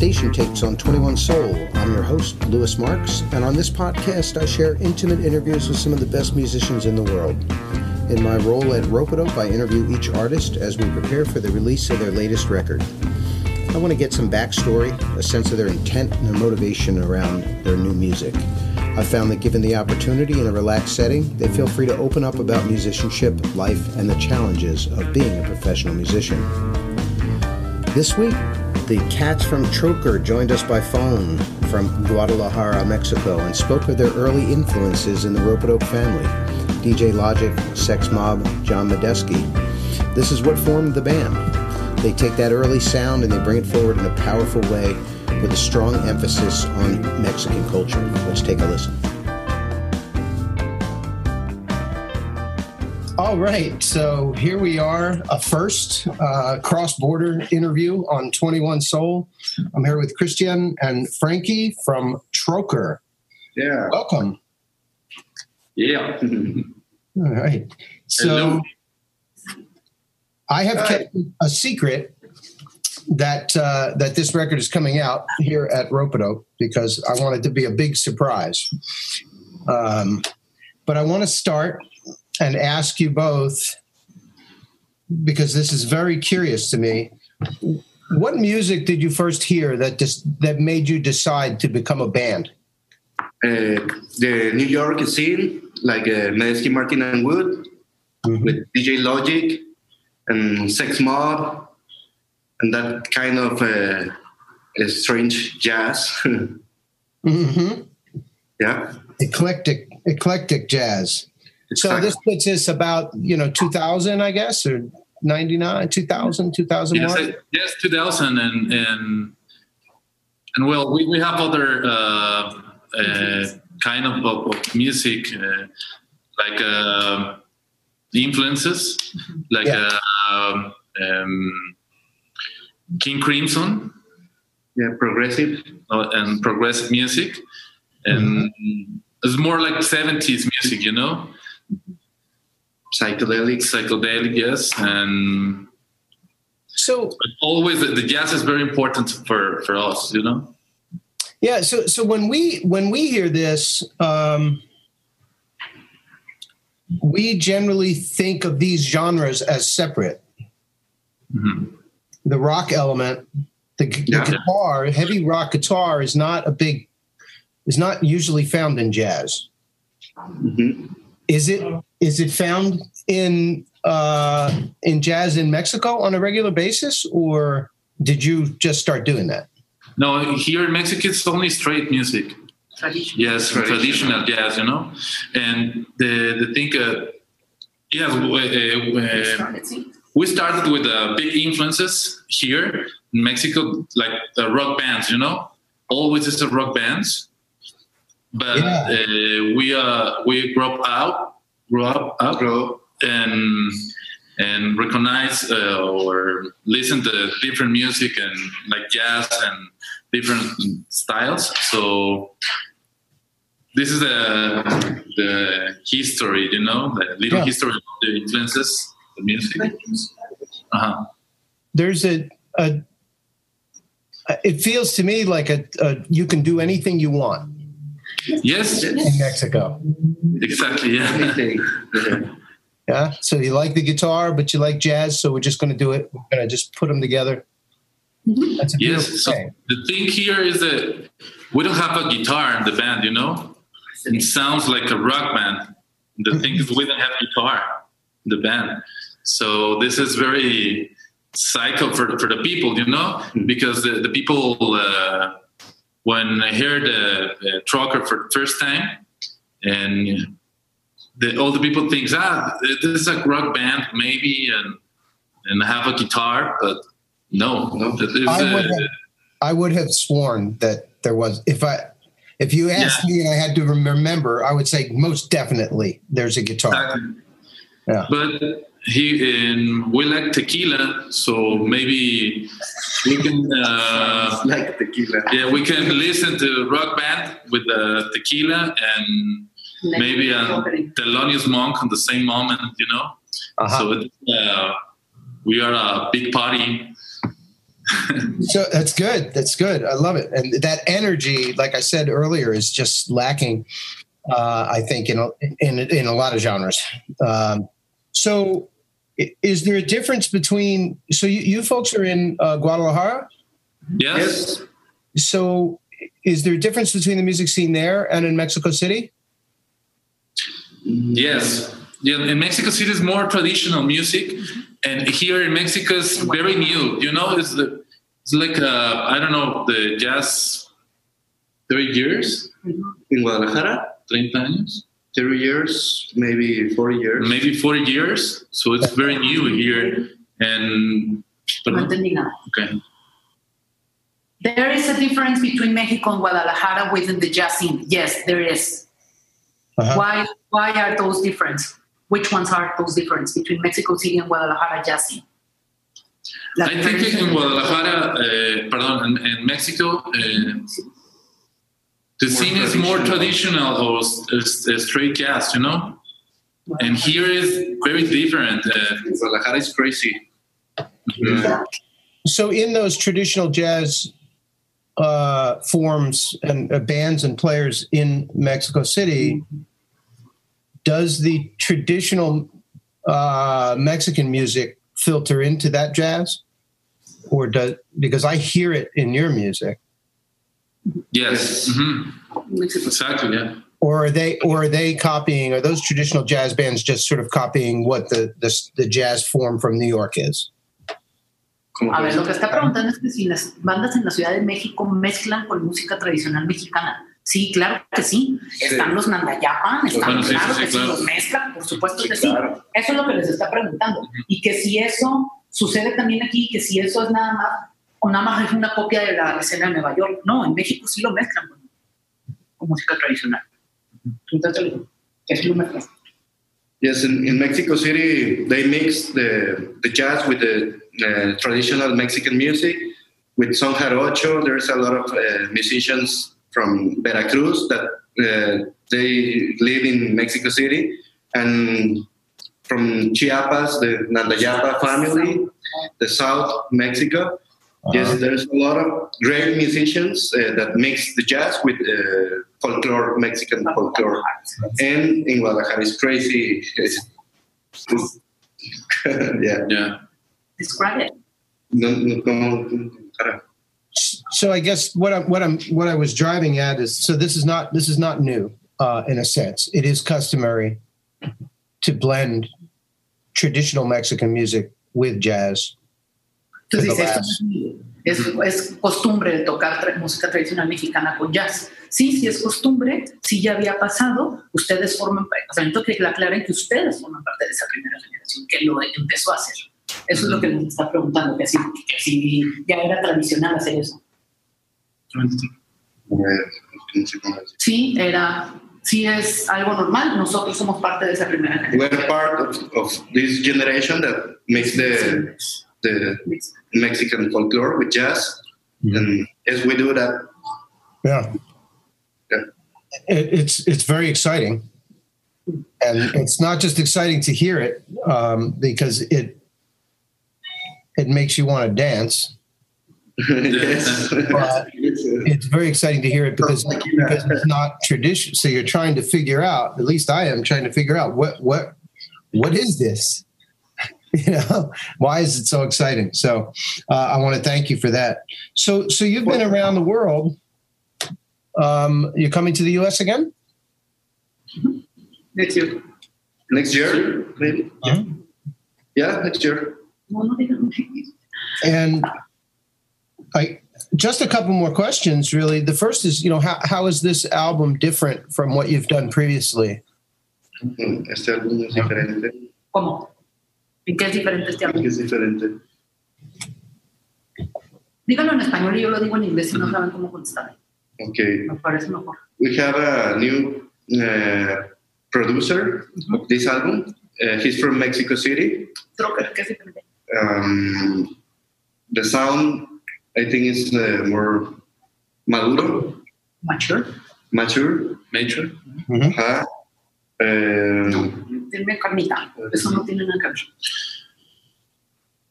Station Tapes on 21 Soul. I'm your host, Lewis Marks, and on this podcast, I share intimate interviews with some of the best musicians in the world. In my role at Rope-A-Dope, I interview each artist as we prepare for the release of their latest record. I want to get some backstory, a sense of their intent and their motivation around their new music. I've found that given the opportunity in a relaxed setting, they feel free to open up about musicianship, life, and the challenges of being a professional musician. This week, the Cats from Troker joined us by phone from Guadalajara, Mexico, and spoke of their early influences in the Rope-A-Dope family DJ Logic, Sex Mob, John Medeski. This is what formed the band. They take that early sound and they bring it forward in a powerful way with a strong emphasis on Mexican culture. Let's take a listen. All right, so here we are, a first uh, cross border interview on 21 Soul. I'm here with Christian and Frankie from Troker. Yeah. Welcome. Yeah. All right. So Hello. I have Hi. kept a secret that uh, that this record is coming out here at Rope-A-Dope because I want it to be a big surprise. Um, but I want to start and ask you both because this is very curious to me. What music did you first hear that dis- that made you decide to become a band? Uh, the New York scene, like uh, Medeski, Martin, and Wood, with DJ Logic and Sex Mob, and that kind of uh, strange jazz. hmm yeah. Eclectic, eclectic jazz. So Exactly. this puts us about you know 2000, I guess, or 99, 2000, 2001. Yes, yes, 2000 and and and well, we, we have other uh, uh, kind of, of, music uh, like uh, influences, like Yeah. uh, um, um, King Crimson yeah, progressive. uh, and progressive music, and it's more like 70s music, you know, Psychedelics. psychedelic, yes, and So always the, the jazz is very important for for us, you know. yeah, so so when we when we hear this, um, we generally think of these genres as separate. Mhm. The rock element, the, the Yeah. guitar, heavy rock guitar, is not a big is not usually found in jazz. Mhm. Is it is it found in uh, in jazz in Mexico on a regular basis, or did you just start doing that? No, here in Mexico it's only straight music. Yes, Traditional. traditional jazz, you know. And the the thing, uh, yes, w- uh, uh, we started with uh, big influences here in Mexico, like the rock bands, you know. Always is the rock bands, but Yeah. uh, we uh we grew up out, grew up up, Grow. and and recognize uh, or listen to different music and like jazz and different styles. So this is the the history, you know, the little Yeah. history of the influences, the music. Uh-huh. There's a, a it feels to me like a, a you can do anything you want Yes, in Mexico. exactly. Yeah. Yeah. Yeah. So you like the guitar, but you like jazz, so we're just going to do it. We're going to just put them together. That's a Yes. So thing. the thing here is that we don't have a guitar in the band, you know. It sounds like a rock band. The thing is, we don't have guitar in the band, so this is very psycho for for the people, you know, because the the people uh, when I heard the, the Troker for the first time, and the, all the people think, ah this is a rock band maybe and and have a guitar, but no, No. It is, I would uh, have, I would have sworn that there was if I if you asked me and I had to remember, I would say most definitely there's a guitar. Exactly. Yeah. But he and we like tequila, so maybe we can uh, like tequila. yeah we can listen to rock band with the tequila and maybe a Thelonious Monk on the same moment, you know. Uh-huh. So it, uh, we are a big party. so that's good. That's good. I love it. And that energy, like I said earlier, is just lacking. Uh, I think in a, in in a lot of genres. Um, so, is there a difference between? So you, you folks are in uh, Guadalajara. Yes. So, is there a difference between the music scene there and in Mexico City? Yes. Yeah, in Mexico City is more traditional music, and here in Mexico is very new. You know, it's the it's like uh, I don't know the jazz. Thirty years in Guadalajara. 30 años. 30 years, maybe 40 years. Maybe 40 years. So it's very new here. And no entendí. Okay. There is a difference between Mexico and Guadalajara within the jazz scene. Yes, there is. Uh-huh. Why? Why are those different? Which ones are those different between Mexico City and Guadalajara jazz scene? I think in Guadalajara, uh, pardon, in, in Mexico, uh, the scene is more traditional or straight jazz, you know. And here is very different. Uh, is crazy. Mm-hmm. So, in those traditional jazz uh, forms and uh, bands and players in Mexico City, does the traditional uh, Mexican music filter into that jazz, or does because I hear it in your music? Yes, mm-hmm. exactly. Yeah. Or are they, or are they copying? Are those traditional jazz bands just sort of copying what the the, the jazz form from New York is? A ver, lo que está preguntando es que si las bandas en la Ciudad de México mezclan con música tradicional mexicana. Sí, claro que sí. Están los Nandayapan, están bueno, claro sí, sí, que claro. sí los mezclan, por supuesto que sí. Eso es lo que les está preguntando. Y que si eso sucede también aquí, que si eso es nada más o nada más es una copia de la escena de Nueva York. No, en México sí lo mezclan con, con música tradicional. Entonces, es lo mezclan. Yes, in, in Mexico City, they mix the, the jazz with the uh, traditional Mexican music. With son jarocho, there's a lot of uh, musicians from Veracruz that uh, they live in Mexico City. And from Chiapas, the Nandayapa family, the South Mexico, uh-huh. Yes, there's a lot of great musicians uh, that mix the jazz with uh, folklore, Mexican folklore. And in Guadalajara, it's crazy. It's, it's yeah. Yeah. Describe it. No, no, no, so I guess what I'm what I'm what I was driving at is so this is not this is not new uh, in a sense. It is customary to blend traditional Mexican music with jazz Entonces dice, esto es, es, costumbre de tocar música tradicional mexicana con jazz. Sí, sí es costumbre, sí ya había pasado, ustedes forman parte, o sea, necesito que aclaren que ustedes forman parte de esa primera generación que lo empezó a hacer. Eso es lo que les está preguntando, que si, que si ya era tradicional hacer eso. Sí, era, sí es algo normal. Nosotros somos parte de esa primera generación. We're part of, of this generation that makes the the Mexican folklore with jazz, mm-hmm. and as we do that, yeah, yeah. It, it's it's very exciting, and it's not just exciting to hear it um, because it it makes you want to dance. yes. it's very exciting to hear it because, because it's not tradition. So you're trying to figure out, at least I am trying to figure out what what what is this? you know why is it so exciting? So uh, i want to thank you for that. So so you've been around the world um, you're coming to the us again? Next year. Next year? Maybe. Uh-huh. yeah next year. And i just a couple more questions really. The first is you know how, how is this album different from what you've done previously? Este álbum es diferente. ¿Cómo? ¿En qué es diferente este álbum? ¿En qué es diferente? Díganlo en español y yo lo digo en inglés y no saben cómo contestar. Okay. Me parece mejor. We have a new uh, producer mm-hmm. of this album. Uh, he's from Mexico City. Trocker, ¿qué es diferente? Um, the sound, I think, is uh, more maduro. Mature. Mature. Mature. Mm-hmm. Uh, no, carnita. Eso no tiene nada que ver.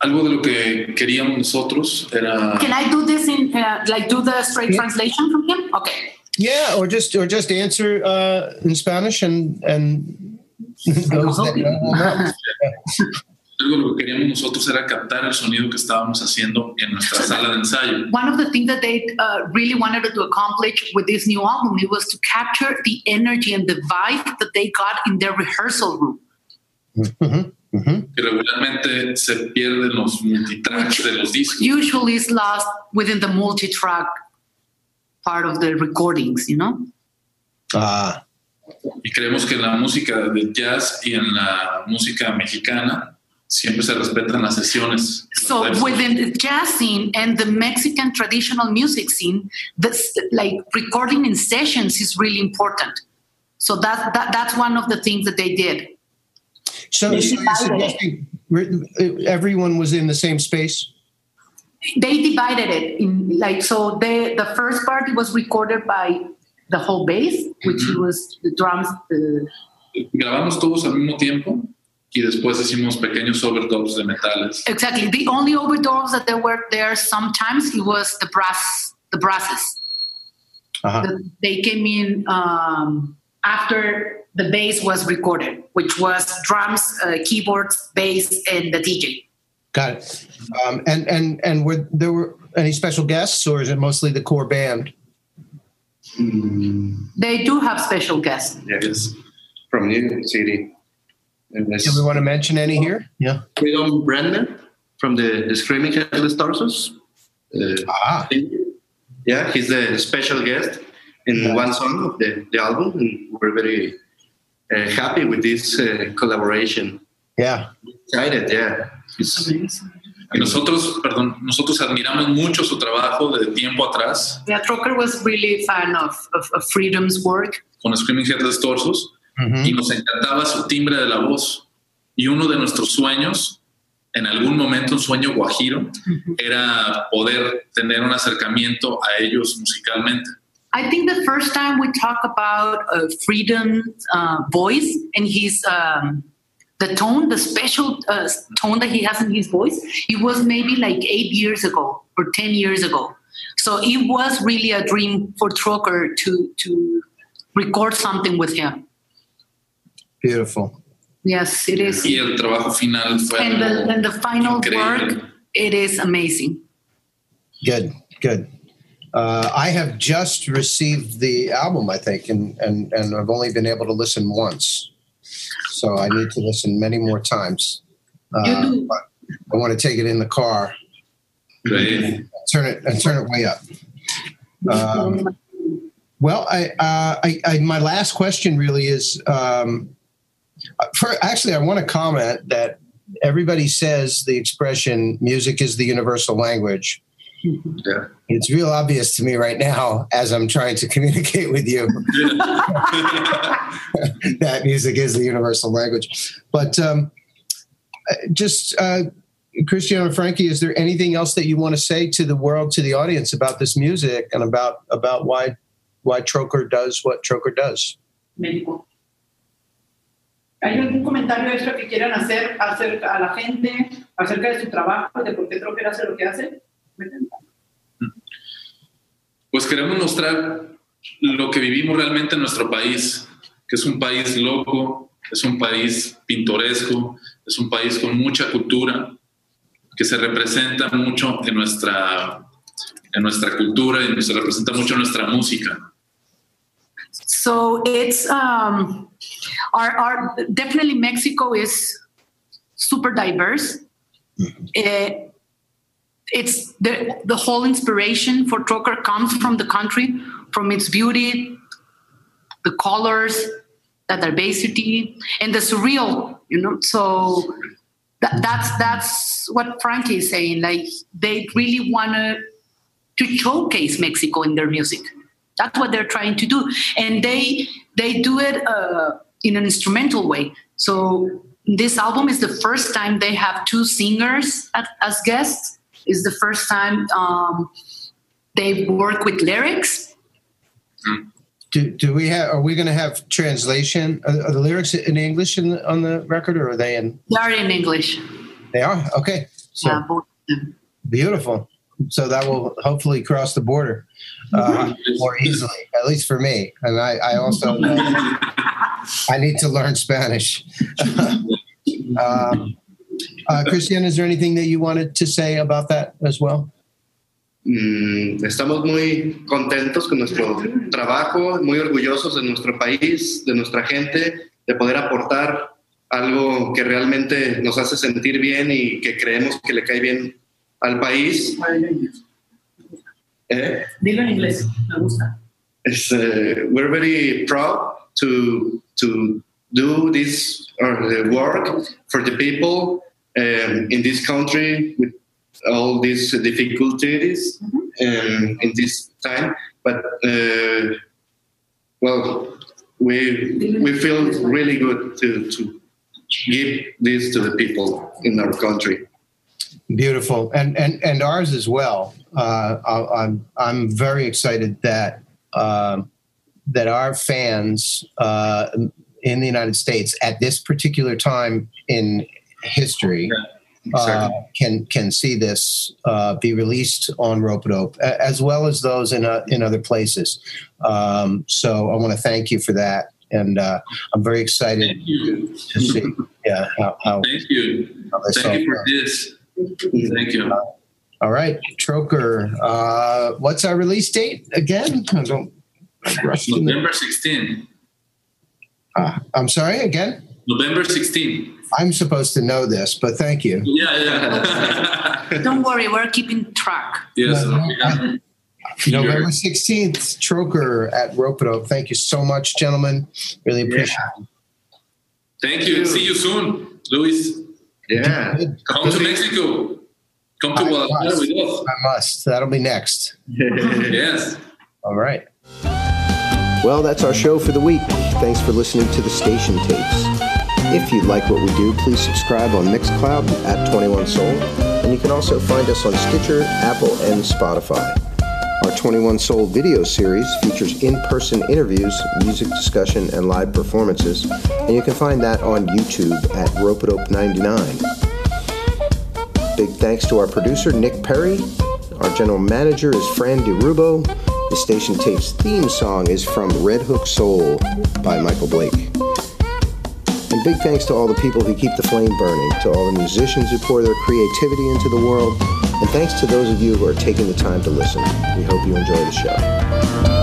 algo de lo que queríamos nosotros era. Can I do this in uh, like do the straight yeah. translation from him? Okay. Yeah, or just or just answer uh, in Spanish and and lo que queríamos nosotros era captar el sonido que estábamos haciendo en nuestra sala de ensayo. One of the things that they uh, really wanted to accomplish with this new album it was to capture the energy and the vibe that they got in their rehearsal room. Mm-hmm. Mm-hmm. Que regularmente se pierden los multitracks de los discos. Usually is lost within the multitrack part of the recordings, you know? Ah. Y creemos que en la música de jazz y en la música mexicana siempre se respetan las sesiones. So within the jazz scene and the Mexican traditional music scene, this like recording in sessions is really important. So that, that that's one of the things that they did. So, so everyone was in the same space? They divided it in like so. The the first part was recorded by the whole bass, which mm-hmm. was the drums. The, Grabamos todos al mismo tiempo y después hicimos pequeños overdubs de metales. Exactly. The only overdubs that there were there sometimes it was the brass, the brasses. Uh-huh. The, they came in um, after the bass was recorded, which was drums, uh, keyboards, bass, and the DJ. Got it. Um, and and and were there were any special guests, or is it mostly the core band? They do have special guests. Yes, from New York City. Do we want to mention any here? Yeah. Freedom Bremner from the, the Screaming Headless Torsos. Uh, ah. Yeah, he's the special guest in one song of the, the album, and we're very uh, happy with this uh, collaboration. Yeah. Excited, yeah. Y nosotros, perdón, nosotros admiramos mucho su trabajo de tiempo atrás. Yeah, Troker was really a fan of, of, of Freedom's work. Con Screaming Headless Torsos. Uh -huh. Y nos encantaba su timbre de la voz. Y uno de nuestros sueños, en algún momento un sueño guajiro, uh -huh. era poder tener un acercamiento a ellos musicalmente. I think the first time we talk about uh, freedom uh, voice and his um, the tone, the special uh, tone that he has in his voice, it was maybe like eight years ago or ten years ago. So it was really a dream for Troker to to record something with him. Beautiful. Yes, it is. Y el trabajo final fue and the, and the final increíble. work, it is amazing. Good, good. Uh, I have just received the album, I think, and, and, and I've only been able to listen once. So I need to listen many more times. Uh, I want to take it in the car. Great. Turn it and turn it way up. Um, well, I, uh, I, I, my last question really is, um, for, actually, I want to comment that everybody says the expression "music is the universal language." Yeah. It's real obvious to me right now as I'm trying to communicate with you that music is the universal language. But um, just, uh, Cristiano Frankie, is there anything else that you want to say to the world, to the audience about this music and about about why why Troker does what Troker does? México. ¿Hay algún comentario extra que quieran hacer acerca a la gente acerca de su trabajo, de por qué Troker hace lo que hace? Pues queremos mostrar lo que vivimos realmente en nuestro país, que es un país loco, es un país pintoresco, es un país con mucha cultura, que se representa mucho en nuestra, en nuestra cultura y se representa mucho en nuestra música. So it's um, our, our definitely Mexico is super diverse. Uh, it's the the whole inspiration for Troker comes from the country, from its beauty, the colors, the diversity, and the surreal. You know, so that, that's that's what Frankie is saying. Like they really want to showcase Mexico in their music. That's what they're trying to do, and they they do it uh, in an instrumental way. So this album is the first time they have two singers at, as guests is the first time um, they work with lyrics. Do, do we have? Are we going to have translation? Are, are, the lyrics in English in the, on the record, or are they in? They are in English. They are okay. So, Yeah, both of them. beautiful. So that will hopefully cross the border uh, more easily, at least for me. And I, I also I need to learn Spanish. um, uh, Christian, is there anything that you wanted to say about that as well? Mm, estamos muy contentos con nuestro trabajo, muy orgullosos de nuestro país, de nuestra gente, de poder aportar algo que realmente nos hace sentir bien y que creemos que le cae bien al país. ¿Eh? Dilo en inglés, me gusta. It's, uh, we're very proud to to do this or the work for the people um, in this country with all these difficulties um, in this time. But uh, well, we we feel really good to to give this to the people in our country. Beautiful, and and and ours as well. Uh, I- I'm I'm very excited that um, that our fans uh, in the United States at this particular time in history uh, can can see this uh, be released on Rope Dope, as well as those in uh, in other places. Um, so I want to thank you for that, and uh, I'm very excited to see yeah how, how, Thank you. how Thank you for this. Thank you. All right, Troker. Uh, what's our release date again? I don't. rush to the- November 16. Uh, I'm sorry again. November 16. I'm supposed to know this, but thank you. Yeah, yeah. Don't worry, we're keeping track. yes. No, no, yeah. November 16th, Troker at Ropedo. Thank you so much, gentlemen. Really appreciate it. Thank you. See you soon, Luis. Yeah. Come to Mexico. Come to I Guadalajara with us. I must. That'll be next. Yes. All right. Well, that's our show for the week. Thanks for listening to the station tapes. If you like what we do, please subscribe on Mixcloud at 21 Soul, and you can also find us on Stitcher, Apple, and Spotify. Our 21 Soul video series features in-person interviews, music discussion, and live performances, and you can find that on YouTube at Ropedope 99. Big thanks to our producer, Nick Perry. Our general manager is Fran DeRubo. The station tape's theme song is from Red Hook Soul by Michael Blake. And big thanks to all the people who keep the flame burning, to all the musicians who pour their creativity into the world, and thanks to those of you who are taking the time to listen. We hope you enjoy the show.